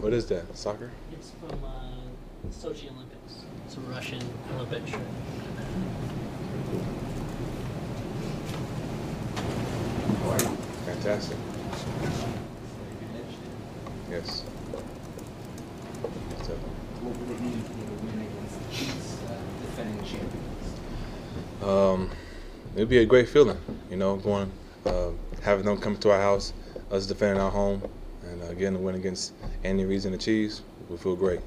What is that? Soccer? It's from uh, Sochi Olympics. It's a Russian Olympic shirt. Fantastic. Yes. So, What would it mean for you to win against the Chiefs, uh, defending champions? um, it'd be a great feeling, you know, going, uh, having them come to our house, us defending our home, and uh, getting a win against Andy Reid and the Chiefs. We feel great.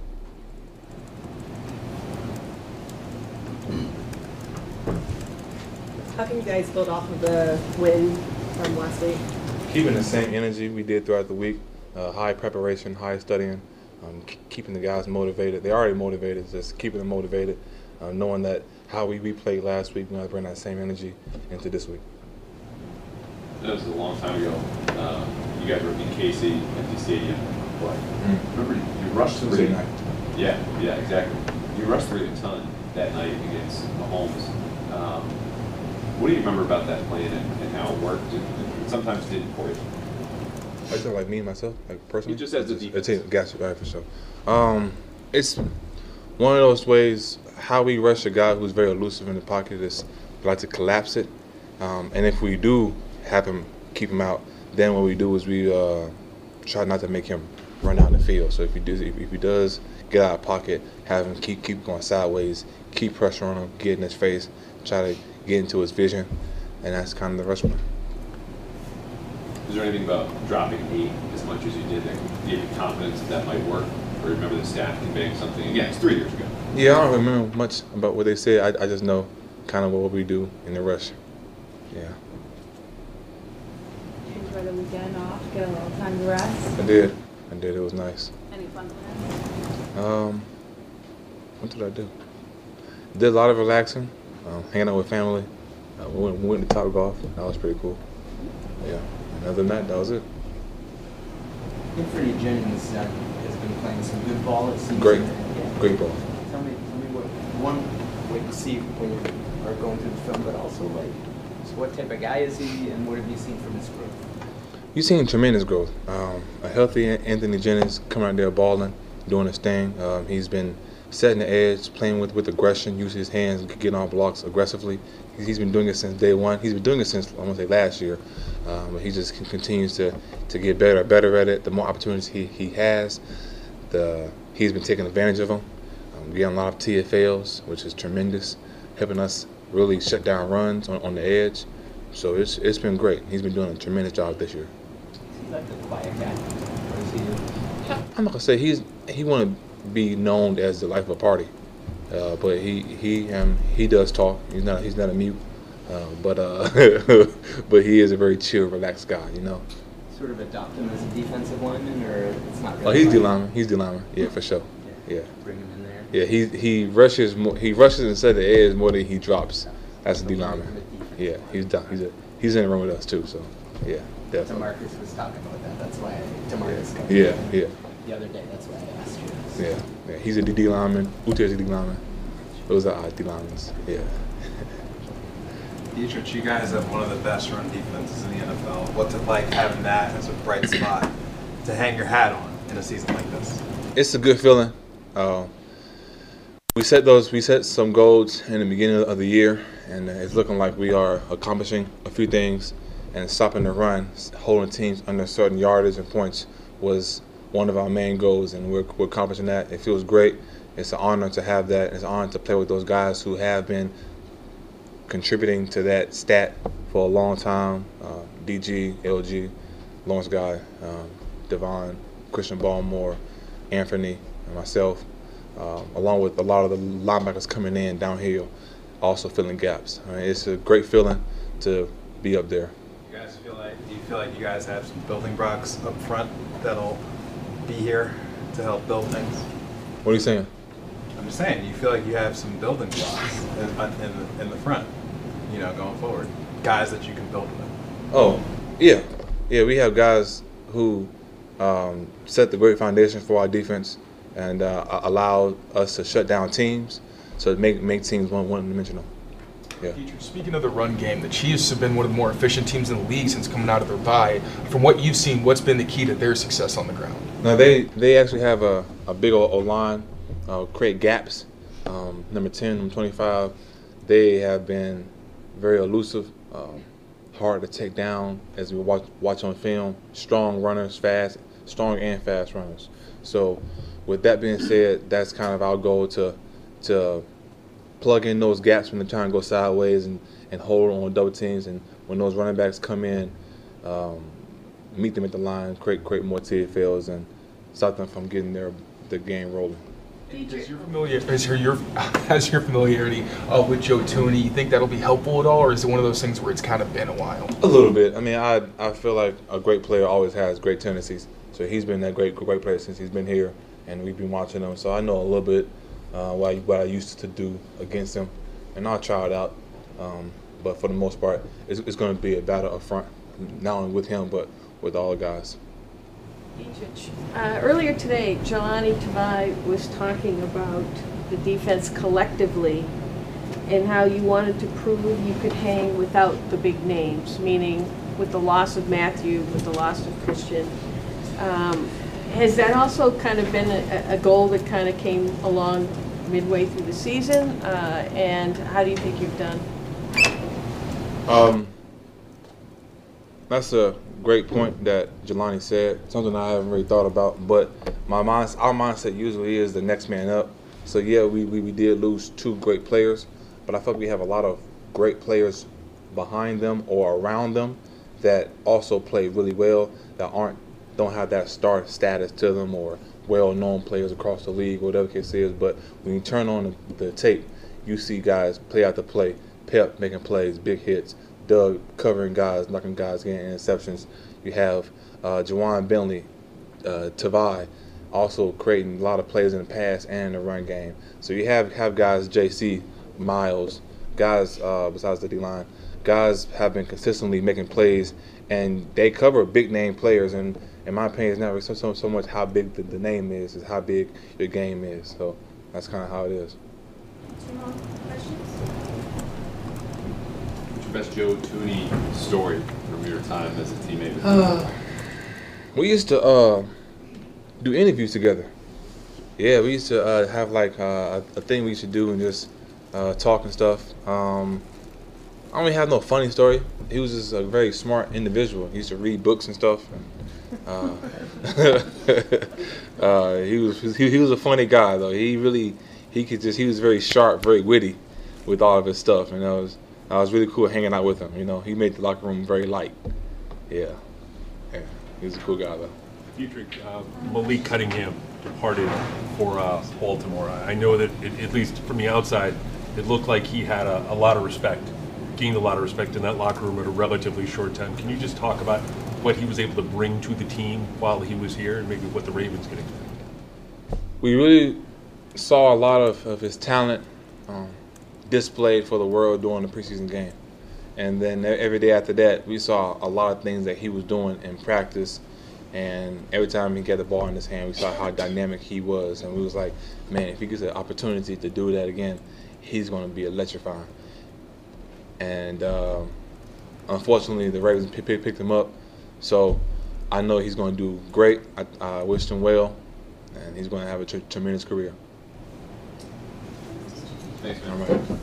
How can you guys build off of the win from last week? Keeping the same energy we did throughout the week, uh, high preparation, high studying, um, k- keeping the guys motivated. They're already motivated, just keeping them motivated, uh, knowing that how we, we played last week, we're going to bring that same energy into this week. That was a long time ago. Uh, you guys were in KC, empty stadium. But remember, you you rushed through Tuesday night. Yeah, yeah, exactly. You rushed through a ton that night against Mahomes. Um, what do you remember about that plan and, and how it worked? And, and sometimes it didn't for you. I just like me and myself, like personally. Just as a defense. team, got you right for sure. Um, it's one of those ways how we rush a guy who's very elusive in the pocket is like to collapse it, um, and if we do have him keep him out, then what we do is we uh, try not to make him run out in the field. So if he does, if, he does get out of pocket, have him keep keep going sideways, keep pressure on him, get in his face, try to get into his vision, and that's kind of the rush plan. Is there anything about dropping eight as much as you did that gave you confidence that that might work? Or remember the staff conveying something? Again, it's three years ago. Yeah, I don't remember much about what they said. I, I just know kind of what we do in the rush. Yeah, Did you enjoy the weekend off? Get a little time to rest? I did. I did. It was nice. Any fun plans? Um, what did I do? Did a lot of relaxing, um, hanging out with family. Uh, we went, we went to Top Golf. That was pretty cool. Yeah. And other than that, that was it. Anthony Jennings uh, has been playing some good ball. It seems. Great. Yeah. Great ball. Tell me, tell me what one way to see when you are going through the film, but also like, so what type of guy is he, and what have you seen from his growth? You've seen tremendous growth. Um, a healthy Anthony Jennings coming out there balling, doing his thing. Um, he's been setting the edge, playing with, with aggression, using his hands, getting on blocks aggressively. He's, he's been doing it since day one. He's been doing it since, I want to say, last year. Um, but he just continues to, to get better, better at it. The more opportunities he, he has, the he's been taking advantage of them. Um, getting a lot of TFLs, which is tremendous, helping us really shut down runs on, on the edge. So it's, it's been great. He's been doing a tremendous job this year. Is he like the quiet guy, or is he? I'm not gonna say he's he want to be known as the life of a party, uh, but he he um he does talk. He's not he's not a mute, uh, but uh but he is a very chill, relaxed guy. You know. Sort of adopt him as a defensive lineman, or it's not really. Oh, he's like- D lineman. He's D lineman. Yeah, for sure. Yeah. Bring him in there. Yeah, he he rushes more, he rushes inside the edge more than he drops. That's a D lineman. from a defensive Yeah, he's done. He's a he's in the room with us too. So yeah, definitely. Demarcus was talking about that. That's why Demarcus. comes Yeah, in yeah, The other day, that's why I asked you. yeah, yeah. He's a D lineman. Uche's a D lineman. Those are our D linemen. Yeah. Deatrich, you guys have one of the best run defenses in the NFL. What's it like having that as a bright spot to hang your hat on in a season like this? it's a good feeling. Uh, we set those. We set some goals in the beginning of the year, and it's looking like we are accomplishing a few things. And stopping the run, holding teams under certain yardage and points was one of our main goals, and we're, we're accomplishing that. It feels great. It's an honor to have that. It's an honor to play with those guys who have been contributing to that stat for a long time. Uh, DG, LG, Lawrence Guy, um, Davon, Christian Barmore, Anthony, and myself, um, along with a lot of the linebackers coming in downhill, also filling gaps. I mean, it's a great feeling to be up there. Feel like do you feel like you guys have some building blocks up front that'll be here to help build things? What are you saying? I'm just saying, you feel like you have some building blocks in, in, the, in the front, you know, going forward. Guys that you can build with. Oh, yeah, yeah. We have guys who um, set the great foundation for our defense and uh, allow us to shut down teams, so make make teams one one dimensional. Yeah. Speaking of the run game, the Chiefs have been one of the more efficient teams in the league since coming out of their bye. From what you've seen, what's been the key to their success on the ground? Now they they actually have a, a big old O line, uh, create gaps. Um, number 10, number 25, they have been very elusive, um, hard to take down as we watch watch on film. Strong runners, fast, strong and fast runners. So, with that being said, that's kind of our goal to to plug in those gaps when they're trying to go sideways and, and hold on double teams. And when those running backs come in, um, meet them at the line, create create more TFLs, and stop them from getting their the game rolling. Does your familiar, is your, your, has your familiarity uh, with Joe Thuney, you think that'll be helpful at all, or is it one of those things where it's kind of been a while? A little bit. I mean, I I feel like a great player always has great tendencies. So he's been that great great player since he's been here, and we've been watching him. So I know a little bit uh, what I, what I used to do against him, and I'll try it out. Um, but for the most part, it's, it's going to be a battle up front, not only with him but with all the guys. Uh, earlier today, Jahlani Tavai was talking about the defense collectively and how you wanted to prove you could hang without the big names, meaning with the loss of Matthew, with the loss of Christian. Um, has that also kind of been a, a goal that kind of came along midway through the season? Uh, and how do you think you've done? Um, that's a great point that Jahlani said. Something I haven't really thought about, but my mind, our mindset usually is the next man up. So yeah, we, we, we did lose two great players, but I feel like we have a lot of great players behind them or around them that also play really well that aren't don't have that star status to them or well-known players across the league, whatever the case is. But when you turn on the, the tape, you see guys play out the play, Pep making plays, big hits, Doug covering guys, knocking guys, getting interceptions. You have uh, Ja'Whaun Bentley, uh, Tavai, also creating a lot of plays in the pass and the run game. So you have have guys, JC, Miles, guys uh, besides the D line, guys have been consistently making plays, and they cover big name players. And in my opinion, it's not so, so, so much how big the, the name is, it's how big your game is. So that's kind of how it is. Two more questions? What's your best Joe Thuney story from your time as a teammate? Uh, we used to uh, do interviews together. Yeah, we used to uh, have like uh, a, a thing we used to do and just uh, talk and stuff. Um, I don't have no funny story. He was just a very smart individual. He used to read books and stuff. Uh, uh, he was he, he was a funny guy though. He really he could just he was very sharp, very witty with all of his stuff, and it was I was really cool hanging out with him. You know, he made the locker room very light. Yeah, yeah, he was a cool guy though. Deatrich, uh, Malik Cunningham departed for uh, Baltimore. I I know that, it, at least from the outside, it looked like he had a, a lot of respect, gained a lot of respect in that locker room at a relatively short time. Can you just talk about what he was able to bring to the team while he was here and maybe what the Ravens can expect? we really saw a lot of, of his talent um, displayed for the world during the preseason game. And then every day after that, we saw a lot of things that he was doing in practice. And every time he got the ball in his hand, we saw how dynamic he was. And we was like, man, if he gets an opportunity to do that again, he's going to be electrifying. And uh, unfortunately, the Ravens pick, pick, picked him up. So I know he's going to do great. I, I wished him well and he's going to have a tremendous career. Thanks, man.